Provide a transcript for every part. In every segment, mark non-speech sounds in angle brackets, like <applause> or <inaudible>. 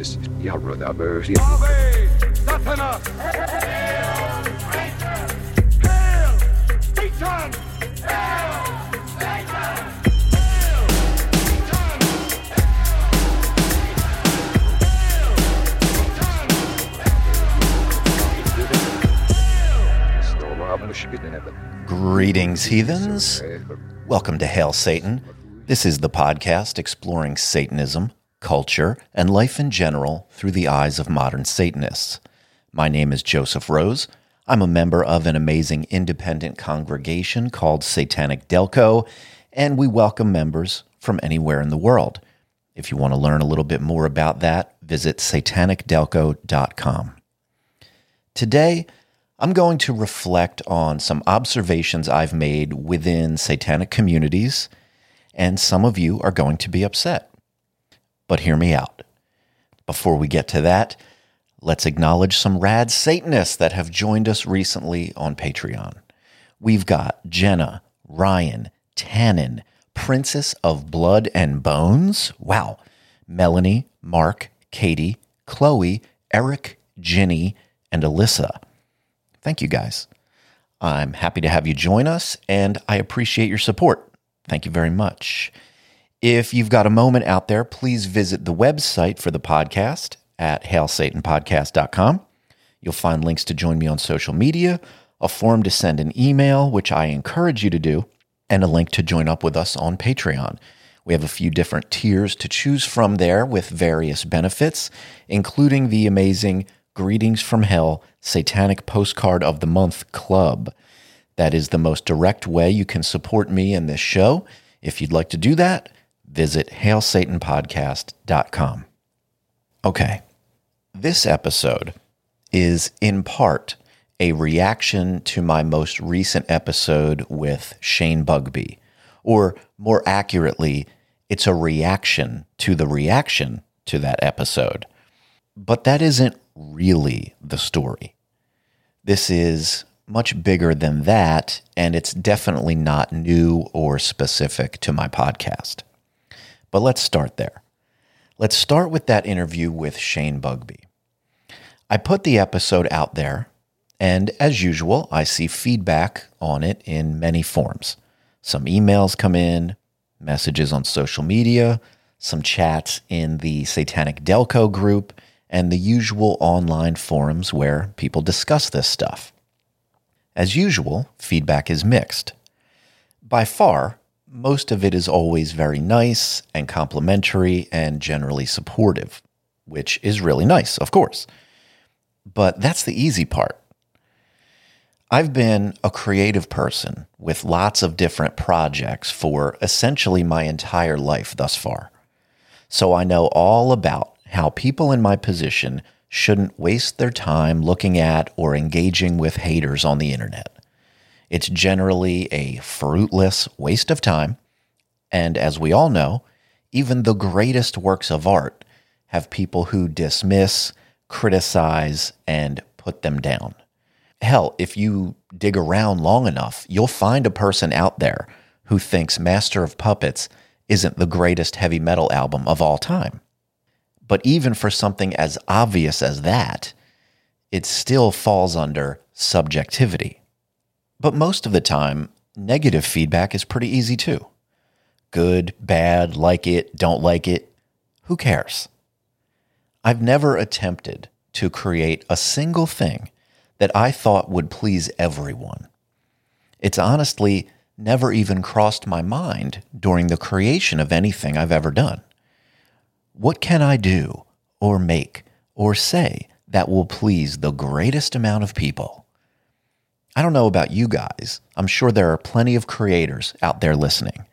Miss Yarroda Mercy. Ave Satanas! Hail Satan! Greetings, heathens. Welcome to Hail Satan. This is the podcast exploring Satanism, culture, and life in general through the eyes of modern Satanists. My name is Joseph Rose. I'm a member of an amazing independent congregation called Satanic Delco, and we welcome members from anywhere in the world. If you want to learn a little bit more about that, visit satanicdelco.com. Today, I'm going to reflect on some observations I've made within satanic communities, and some of you are going to be upset. But hear me out. Before we get to that, let's acknowledge some rad Satanists that have joined us recently on Patreon. We've got Jenna, Ryan, Tannen, Princess of Blood and Bones. Wow. Melanie, Mark, Katie, Chloe, Eric, Ginny, and Alyssa. Thank you guys. I'm happy to have you join us, and I appreciate your support. Thank you very much. If you've got a moment out there, please visit the website for the podcast at hailsatanpodcast.com. You'll find links to join me on social media, a form to send an email, which I encourage you to do, and a link to join up with us on Patreon. We have a few different tiers to choose from there with various benefits, including the amazing Greetings from Hell Satanic Postcard of the Month Club. That is the most direct way you can support me in this show. If you'd like to do that, visit hailsatanpodcast.com. Okay, this episode is in part a reaction to my most recent episode with Shane Bugbee, or more accurately, it's a reaction to the reaction to that episode. But that isn't really the story. This is much bigger than that, and it's definitely not new or specific to my podcast. But let's start there. Let's start with that interview with Shane Bugbee. I put the episode out there, and as usual, I see feedback on it in many forms. Some emails come in, messages on social media, some chats in the Satanic Delco group, and the usual online forums where people discuss this stuff. As usual, feedback is mixed. By far, most of it is always very nice and complimentary and generally supportive, which is really nice, of course. But that's the easy part. I've been a creative person with lots of different projects for essentially my entire life thus far. So I know all about how people in my position shouldn't waste their time looking at or engaging with haters on the internet. It's generally a fruitless waste of time. And as we all know, even the greatest works of art have people who dismiss, criticize, and put them down. Hell, if you dig around long enough, you'll find a person out there who thinks Master of Puppets isn't the greatest heavy metal album of all time. But even for something as obvious as that, it still falls under subjectivity. But most of the time, negative feedback is pretty easy too. Good, bad, like it, don't like it. Who cares? I've never attempted to create a single thing that I thought would please everyone. It's honestly never even crossed my mind during the creation of anything I've ever done. What can I do or make or say that will please the greatest amount of people? I don't know about you guys. I'm sure there are plenty of creators out there listening.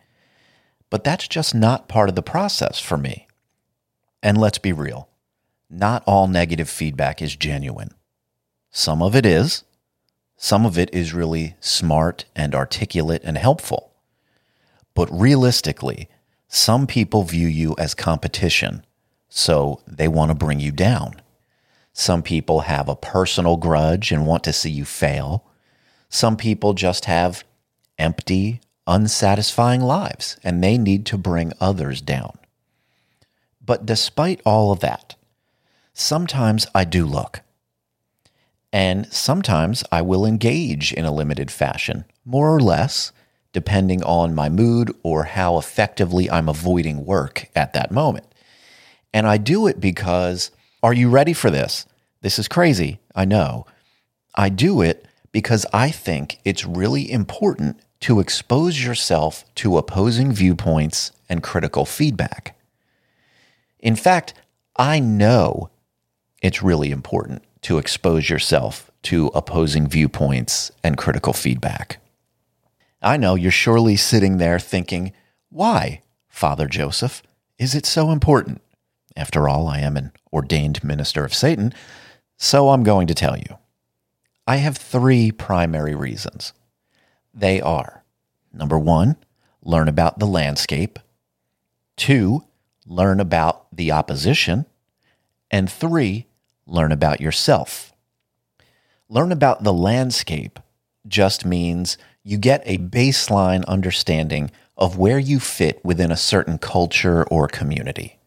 But that's just not part of the process for me. And let's be real not all negative feedback is genuine. Some of it is. Some of it is really smart and articulate and helpful. But realistically, some people view you as competition, so they want to bring you down. Some people have a personal grudge and want to see you fail. Some people just have empty, unsatisfying lives and they need to bring others down. But despite all of that, sometimes I do look. And sometimes I will engage in a limited fashion, more or less, depending on my mood or how effectively I'm avoiding work at that moment. And I do it because, are you ready for this? This is crazy, I know. I do it because I think it's really important to expose yourself to opposing viewpoints and critical feedback. In fact, I know it's really important to expose yourself to opposing viewpoints and critical feedback. I know you're surely sitting there thinking, why, Father Joseph, is it so important? After all, I am an ordained minister of Satan, so I'm going to tell you. I have three primary reasons. They are number one, learn about the landscape, two, learn about the opposition, and three, learn about yourself. Learn about the landscape just means you get a baseline understanding of where you fit within a certain culture or community.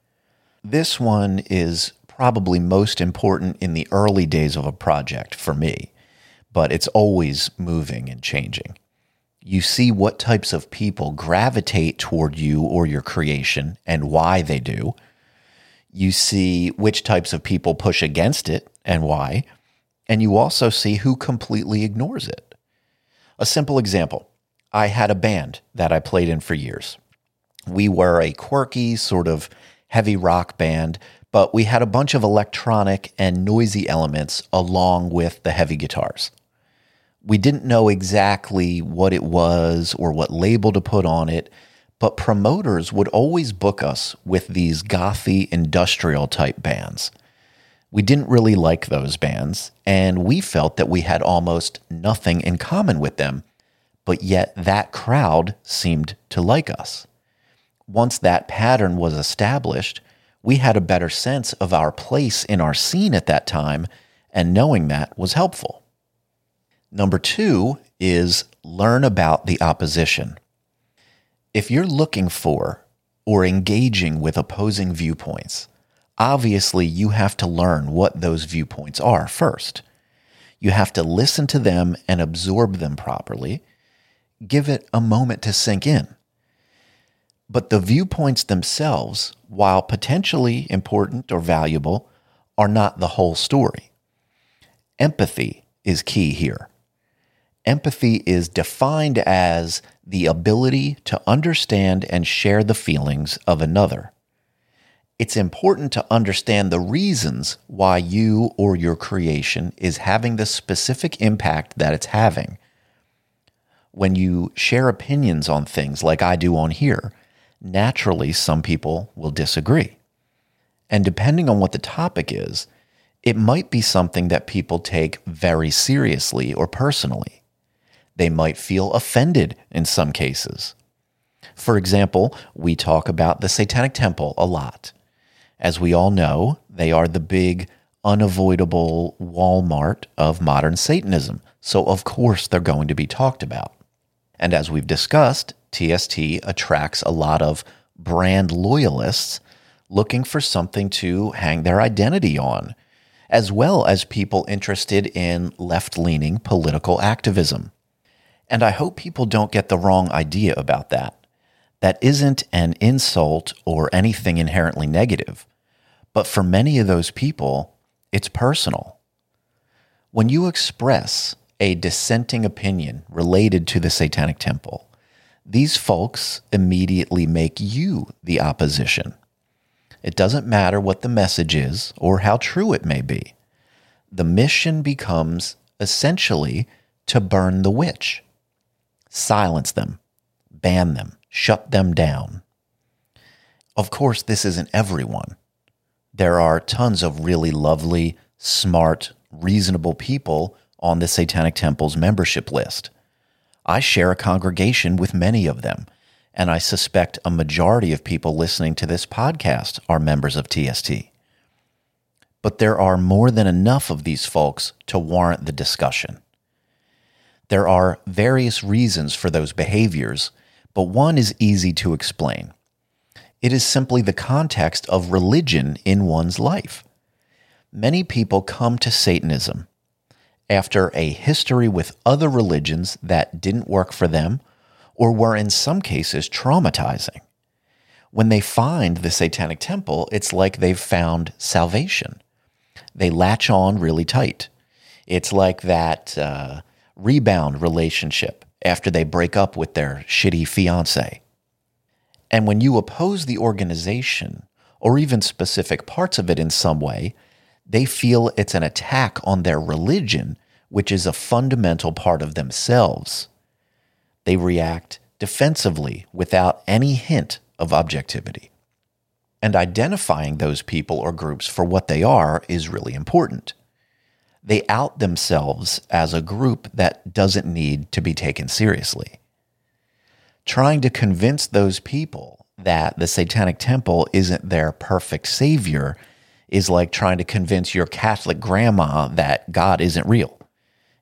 This one is probably most important in the early days of a project for me, but it's always moving and changing. You see what types of people gravitate toward you or your creation and why they do. You see which types of people push against it and why. And you also see who completely ignores it. A simple example I had a band that I played in for years. We were a quirky, sort of heavy rock band, but we had a bunch of electronic and noisy elements along with the heavy guitars. We didn't know exactly what it was or what label to put on it, but promoters would always book us with these gothy industrial type bands. We didn't really like those bands, and we felt that we had almost nothing in common with them, but yet that crowd seemed to like us. Once that pattern was established, we had a better sense of our place in our scene at that time, and knowing that was helpful. Number two is learn about the opposition. If you're looking for or engaging with opposing viewpoints, obviously you have to learn what those viewpoints are first. You have to listen to them and absorb them properly. Give it a moment to sink in. But the viewpoints themselves, while potentially important or valuable, are not the whole story. Empathy is key here. Empathy is defined as the ability to understand and share the feelings of another it's important to understand the reasons why you or your creation is having the specific impact that it's having. When you share opinions on things like I do on here, naturally some people will disagree. And depending on what the topic is, it might be something that people take very seriously or personally. They might feel offended in some cases. For example, we talk about the Satanic Temple a lot. As we all know, they are the big, unavoidable Walmart of modern Satanism. So, of course, they're going to be talked about. And as we've discussed, TST attracts a lot of brand loyalists looking for something to hang their identity on, as well as people interested in left leaning political activism. And I hope people don't get the wrong idea about that. That isn't an insult or anything inherently negative. But for many of those people, it's personal. When you express a dissenting opinion related to the Satanic Temple, these folks immediately make you the opposition. It doesn't matter what the message is or how true it may be. The mission becomes essentially to burn the witch, silence them, ban them, shut them down. Of course, this isn't everyone there are tons of really lovely, smart, reasonable people on the Satanic Temple's membership list. I share a congregation with many of them, and I suspect a majority of people listening to this podcast are members of TST. But there are more than enough of these folks to warrant the discussion. There are various reasons for those behaviors, but one is easy to explain. It is simply the context of religion in one's life. many people come to Satanism after a history with other religions that didn't work for them or were in some cases traumatizing. When they find the Satanic Temple, it's like they've found salvation. They latch on really tight. It's like that uh, rebound relationship after they break up with their shitty fiance. And when you oppose the organization or even specific parts of it in some way, they feel it's an attack on their religion, which is a fundamental part of themselves. They react defensively without any hint of objectivity. And identifying those people or groups for what they are is really important. They out themselves as a group that doesn't need to be taken seriously. Trying to convince those people that the Satanic Temple isn't their perfect savior is like trying to convince your Catholic grandma that God isn't real.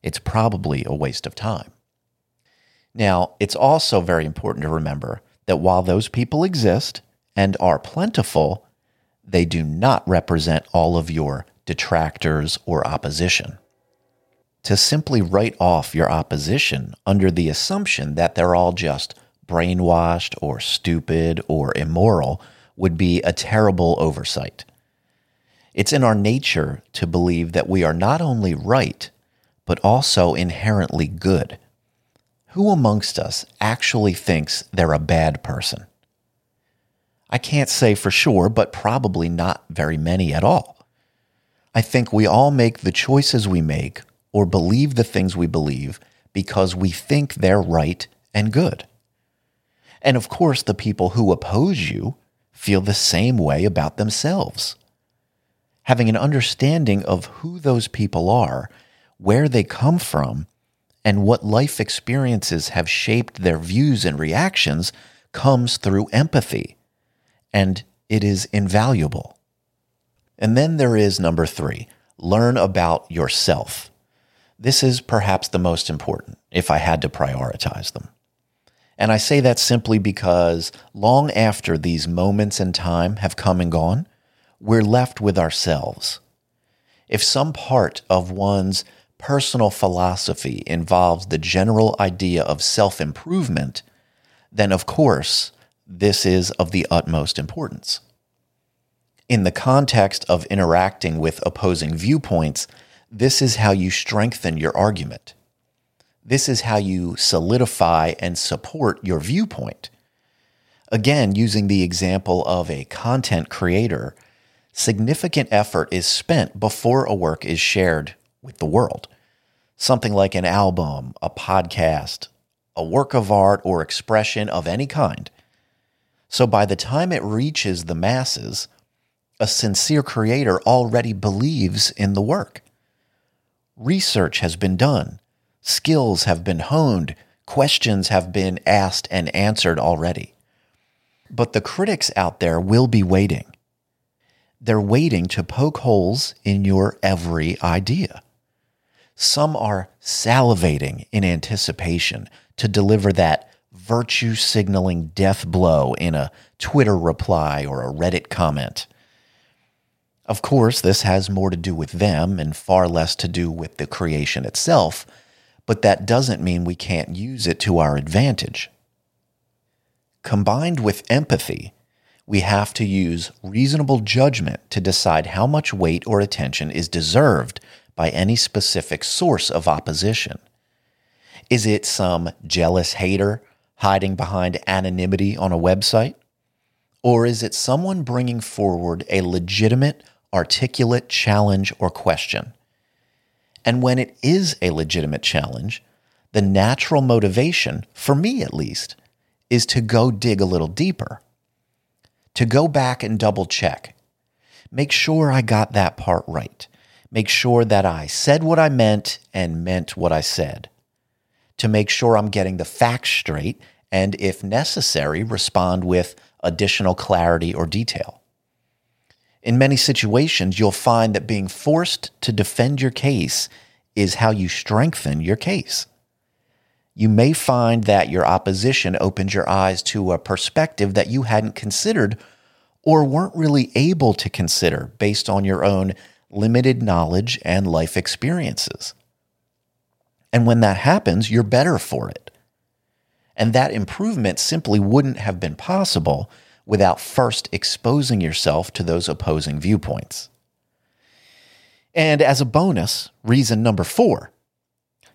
It's probably a waste of time. Now, it's also very important to remember that while those people exist and are plentiful, they do not represent all of your detractors or opposition. To simply write off your opposition under the assumption that they're all just brainwashed or stupid or immoral would be a terrible oversight. It's in our nature to believe that we are not only right, but also inherently good. Who amongst us actually thinks they're a bad person? I can't say for sure, but probably not very many at all. I think we all make the choices we make or believe the things we believe because we think they're right and good. And of course, the people who oppose you feel the same way about themselves having an understanding of who those people are, where they come from, and what life experiences have shaped their views and reactions comes through empathy. And it is invaluable. And then there is number three learn about yourself. This is perhaps the most important if I had to prioritize them. And I say that simply because long after these moments in time have come and gone, we're left with ourselves. If some part of one's personal philosophy involves the general idea of self improvement, then of course, this is of the utmost importance. In the context of interacting with opposing viewpoints, this is how you strengthen your argument. This is how you solidify and support your viewpoint. Again, using the example of a content creator significant effort is spent before a work is shared with the world. Something like an album, a podcast, a work of art, or expression of any kind. So by the time it reaches the masses, a sincere creator already believes in the work. Research has been done, skills have been honed, questions have been asked and answered already. But the critics out there will be waiting they're waiting to poke holes in your every idea. Some are salivating in anticipation to deliver that virtue signaling death blow in a Twitter reply or a Reddit comment. Of course, this has more to do with them and far less to do with the creation itself, but that doesn't mean we can't use it to our advantage. Combined with empathy, we have to use reasonable judgment to decide how much weight or attention is deserved by any specific source of opposition. Is it some jealous hater hiding behind anonymity on a website? Or is it someone bringing forward a legitimate, articulate challenge or question? And when it is a legitimate challenge, the natural motivation, for me at least, is to go dig a little deeper to go back and double check. Make sure I got that part right. Make sure that I said what I meant and meant what I said. To make sure I'm getting the facts straight and, if necessary, respond with additional clarity or detail. In many situations, you'll find that being forced to defend your case is how you strengthen your case. You may find that your opposition opens your eyes to a perspective that you hadn't considered or weren't really able to consider based on your own limited knowledge and life experiences. And when that happens, you're better for it. And that improvement simply wouldn't have been possible without first exposing yourself to those opposing viewpoints. And as a bonus, reason number four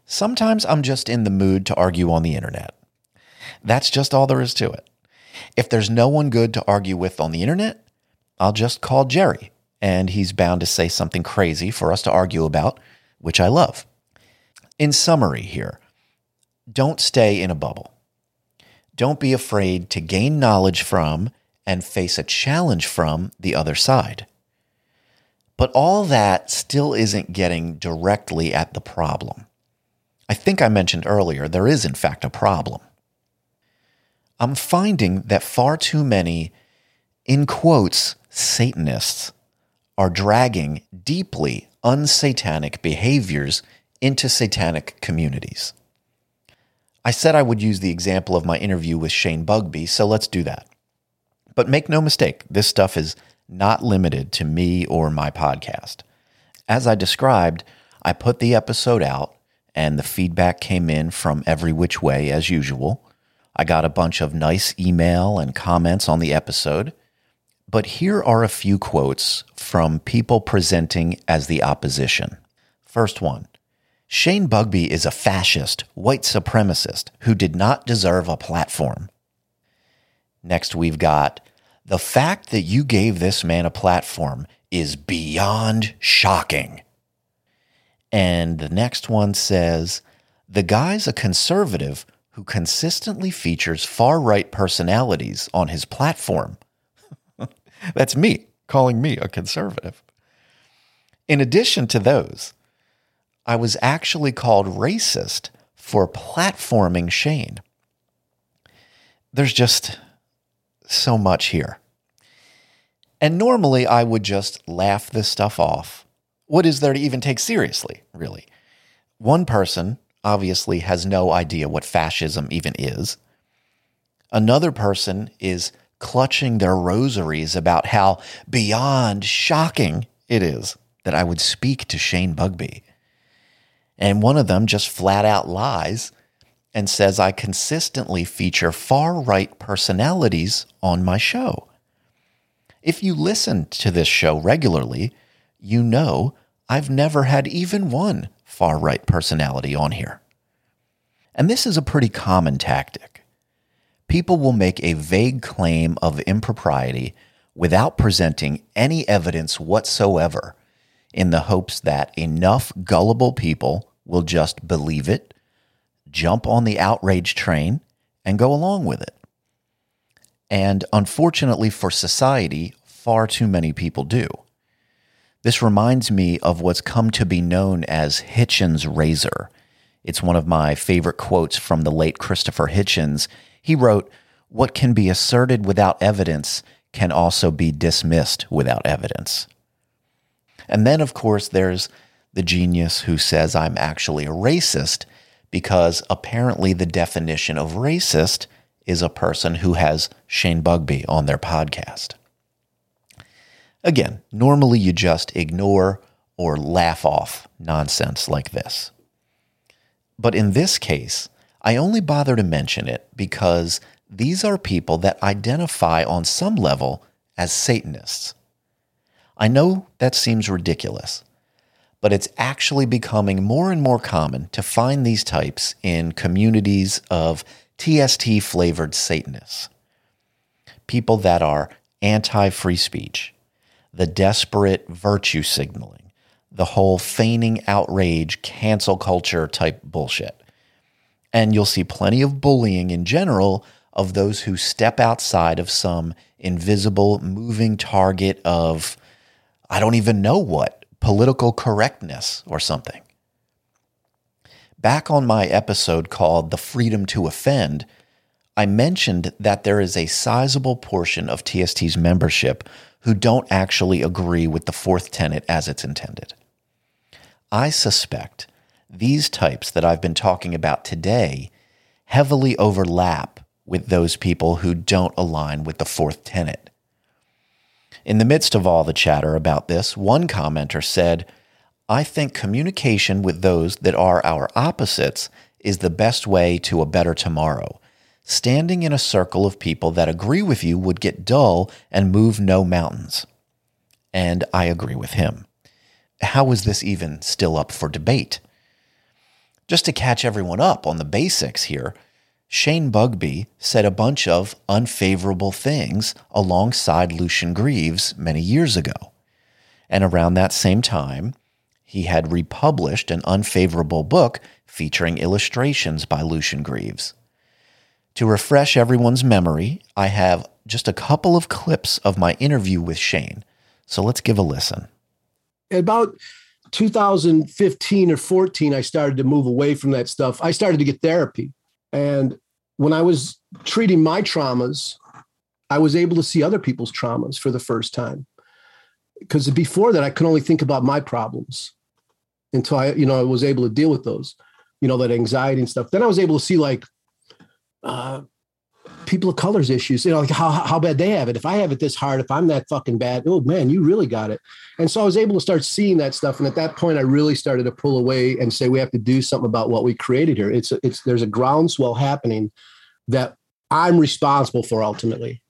sometimes I'm just in the mood to argue on the internet. That's just all there is to it. If there's no one good to argue with on the internet, I'll just call Jerry, and he's bound to say something crazy for us to argue about, which I love. In summary, here, don't stay in a bubble. Don't be afraid to gain knowledge from and face a challenge from the other side. But all that still isn't getting directly at the problem. I think I mentioned earlier there is, in fact, a problem. I'm finding that far too many, in quotes, Satanists are dragging deeply unsatanic behaviors into satanic communities. I said I would use the example of my interview with Shane Bugbee, so let's do that. But make no mistake, this stuff is not limited to me or my podcast. As I described, I put the episode out and the feedback came in from every which way as usual. I got a bunch of nice email and comments on the episode. But here are a few quotes from people presenting as the opposition. First one Shane Bugbee is a fascist, white supremacist who did not deserve a platform. Next, we've got the fact that you gave this man a platform is beyond shocking. And the next one says, the guy's a conservative who consistently features far right personalities on his platform. <laughs> That's me calling me a conservative. In addition to those, I was actually called racist for platforming Shane. There's just so much here. And normally I would just laugh this stuff off. What is there to even take seriously, really? One person obviously has no idea what fascism even is. Another person is clutching their rosaries about how beyond shocking it is that I would speak to Shane Bugbee. And one of them just flat out lies and says I consistently feature far right personalities on my show. If you listen to this show regularly, you know I've never had even one far right personality on here. And this is a pretty common tactic. People will make a vague claim of impropriety without presenting any evidence whatsoever in the hopes that enough gullible people will just believe it, jump on the outrage train, and go along with it. And unfortunately for society, far too many people do. This reminds me of what's come to be known as Hitchens' razor. It's one of my favorite quotes from the late Christopher Hitchens. He wrote, What can be asserted without evidence can also be dismissed without evidence. And then, of course, there's the genius who says I'm actually a racist because apparently the definition of racist is a person who has Shane Bugbee on their podcast. Again, normally you just ignore or laugh off nonsense like this. But in this case, I only bother to mention it because these are people that identify on some level as Satanists. I know that seems ridiculous, but it's actually becoming more and more common to find these types in communities of TST flavored Satanists. People that are anti free speech, the desperate virtue signaling, the whole feigning outrage, cancel culture type bullshit. And you'll see plenty of bullying in general of those who step outside of some invisible moving target of I don't even know what, political correctness or something. Back on my episode called The Freedom to Offend, I mentioned that there is a sizable portion of TST's membership who don't actually agree with the fourth tenet as it's intended. I suspect these types that I've been talking about today heavily overlap with those people who don't align with the fourth tenet. In the midst of all the chatter about this, one commenter said, I think communication with those that are our opposites is the best way to a better tomorrow. Standing in a circle of people that agree with you would get dull and move no mountains. And I agree with him. How is this even still up for debate? Just to catch everyone up on the basics here, Shane Bugbee said a bunch of unfavorable things alongside Lucian Greaves many years ago. And around that same time, he had republished an unfavorable book featuring illustrations by Lucian Greaves. To refresh everyone's memory, I have just a couple of clips of my interview with Shane. So let's give a listen. About 2015 or 14, I started to move away from that stuff. I started to get therapy. And when I was treating my traumas, I was able to see other people's traumas for the first time. Because before that, I could only think about my problems until I, you know, I was able to deal with those, you know, that anxiety and stuff. Then I was able to see like uh, people of colors issues, you know, like how how bad they have it. If I have it this hard, if I'm that fucking bad, oh man, you really got it. And so I was able to start seeing that stuff. And at that point, I really started to pull away and say we have to do something about what we created here. It's it's there's a groundswell happening that I'm responsible for ultimately.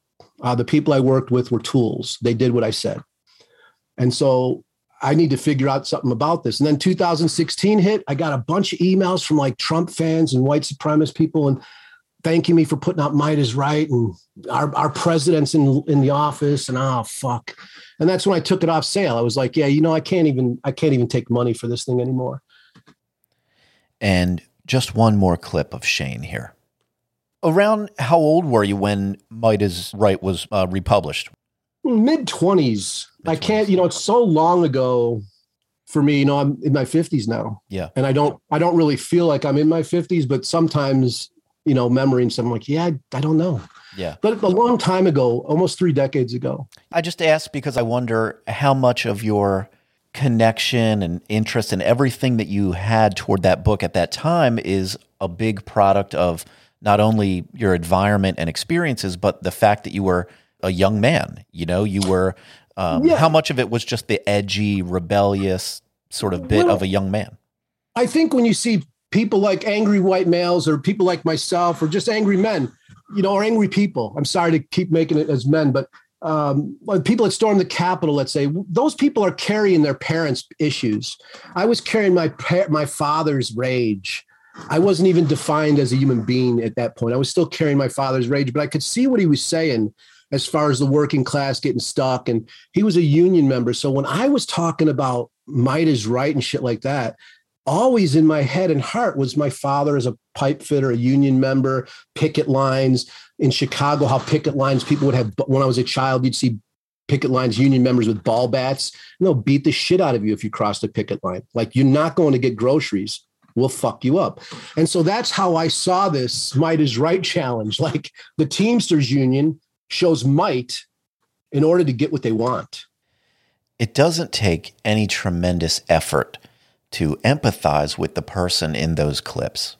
Uh, the people I worked with were tools. They did what I said. And so I need to figure out something about this. And then 2016 hit. I got a bunch of emails from like Trump fans and white supremacist people and thanking me for putting out Might is Right and our, our president's in, in the office and oh fuck. And that's when I took it off sale. I was like, yeah, you know, I can't even I can't even take money for this thing anymore. And just one more clip of Shane here. Around how old were you when Might is Right was uh, republished? Mid 20s. I can't, you know, it's so long ago for me, you know, I'm in my 50s now. Yeah. And I don't I don't really feel like I'm in my 50s, but sometimes, you know, memory and something like, yeah, I, I don't know. Yeah. But a long time ago, almost three decades ago. I just asked because I wonder how much of your connection and interest and everything that you had toward that book at that time is a big product of not only your environment and experiences, but the fact that you were a young man. You know, you were um, yeah. How much of it was just the edgy, rebellious sort of bit well, of a young man? I think when you see people like angry white males or people like myself or just angry men, you know, or angry people, I'm sorry to keep making it as men, but um, people that stormed the Capitol, let's say, those people are carrying their parents' issues. I was carrying my my father's rage. I wasn't even defined as a human being at that point. I was still carrying my father's rage, but I could see what he was saying as far as the working class getting stuck. And he was a union member. So when I was talking about might is right and shit like that, always in my head and heart was my father as a pipe fitter, a union member, picket lines in Chicago, how picket lines people would have when I was a child, you'd see picket lines, union members with ball bats, and they'll beat the shit out of you if you cross the picket line. Like you're not going to get groceries. We'll fuck you up. And so that's how I saw this might is right challenge. Like the Teamsters Union shows might in order to get what they want. It doesn't take any tremendous effort to empathize with the person in those clips.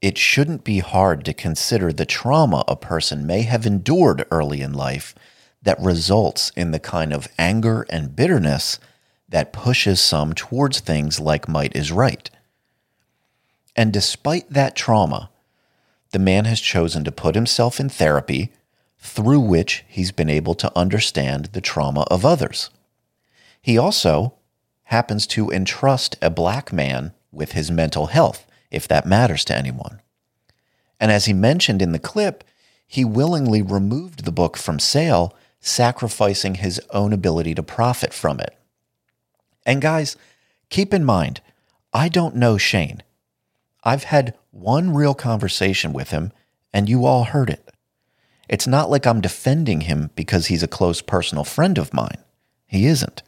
It shouldn't be hard to consider the trauma a person may have endured early in life that results in the kind of anger and bitterness that pushes some towards things like might is right. And despite that trauma, the man has chosen to put himself in therapy through which he's been able to understand the trauma of others. He also happens to entrust a black man with his mental health, if that matters to anyone. And as he mentioned in the clip, he willingly removed the book from sale, sacrificing his own ability to profit from it. And guys, keep in mind, I don't know Shane. I've had one real conversation with him, and you all heard it. It's not like I'm defending him because he's a close personal friend of mine. He isn't.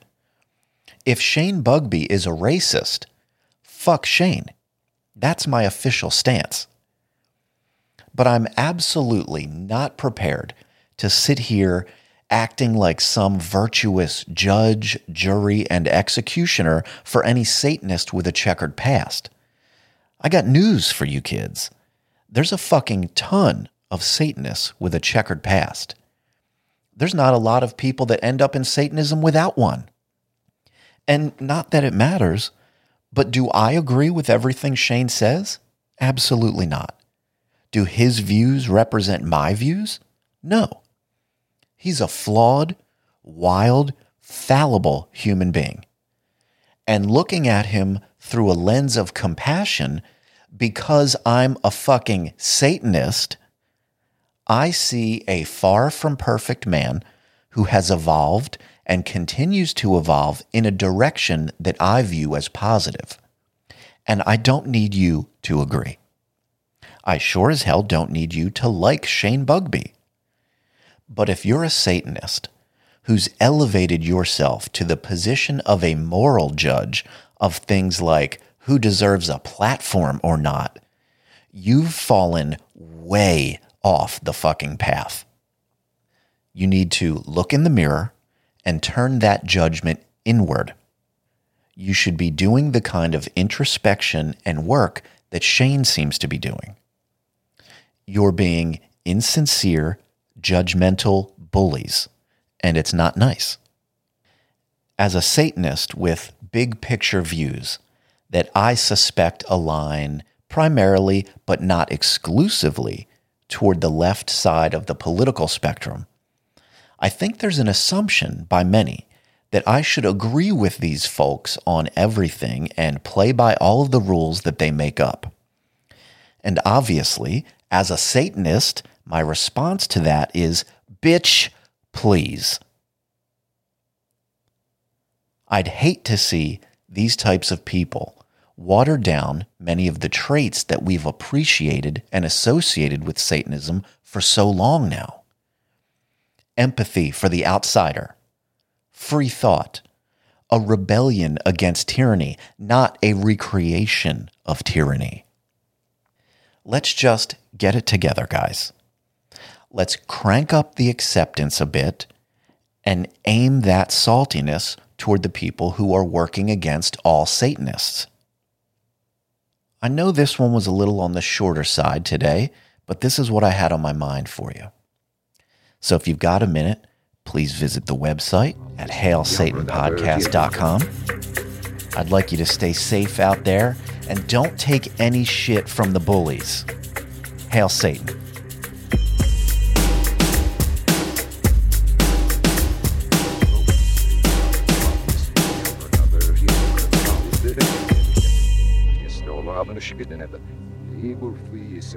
If Shane Bugbee is a racist, fuck Shane. That's my official stance. But I'm absolutely not prepared to sit here acting like some virtuous judge, jury, and executioner for any Satanist with a checkered past. I got news for you kids. There's a fucking ton of Satanists with a checkered past. There's not a lot of people that end up in Satanism without one. And not that it matters, but do I agree with everything Shane says? Absolutely not. Do his views represent my views? No. He's a flawed, wild, fallible human being. And looking at him through a lens of compassion because I'm a fucking Satanist, I see a far from perfect man who has evolved and continues to evolve in a direction that I view as positive. And I don't need you to agree. I sure as hell don't need you to like Shane Bugbee. But if you're a Satanist who's elevated yourself to the position of a moral judge of things like who deserves a platform or not, you've fallen way off the fucking path. You need to look in the mirror and turn that judgment inward. You should be doing the kind of introspection and work that Shane seems to be doing. You're being insincere, judgmental bullies, and it's not nice. As a Satanist with big picture views that I suspect align primarily, but not exclusively, toward the left side of the political spectrum, I think there's an assumption by many that I should agree with these folks on everything and play by all of the rules that they make up. And obviously, as a Satanist, my response to that is, bitch, please. I'd hate to see these types of people water down many of the traits that we've appreciated and associated with Satanism for so long now. Empathy for the outsider, free thought, a rebellion against tyranny, not a recreation of tyranny. Let's just get it together, guys. Let's crank up the acceptance a bit and aim that saltiness toward the people who are working against all Satanists. I know this one was a little on the shorter side today, but this is what I had on my mind for you. So if you've got a minute, please visit the website at hailsatanpodcast.com. I'd like you to stay safe out there and don't take any shit from the bullies. Hail Satan. Evil free is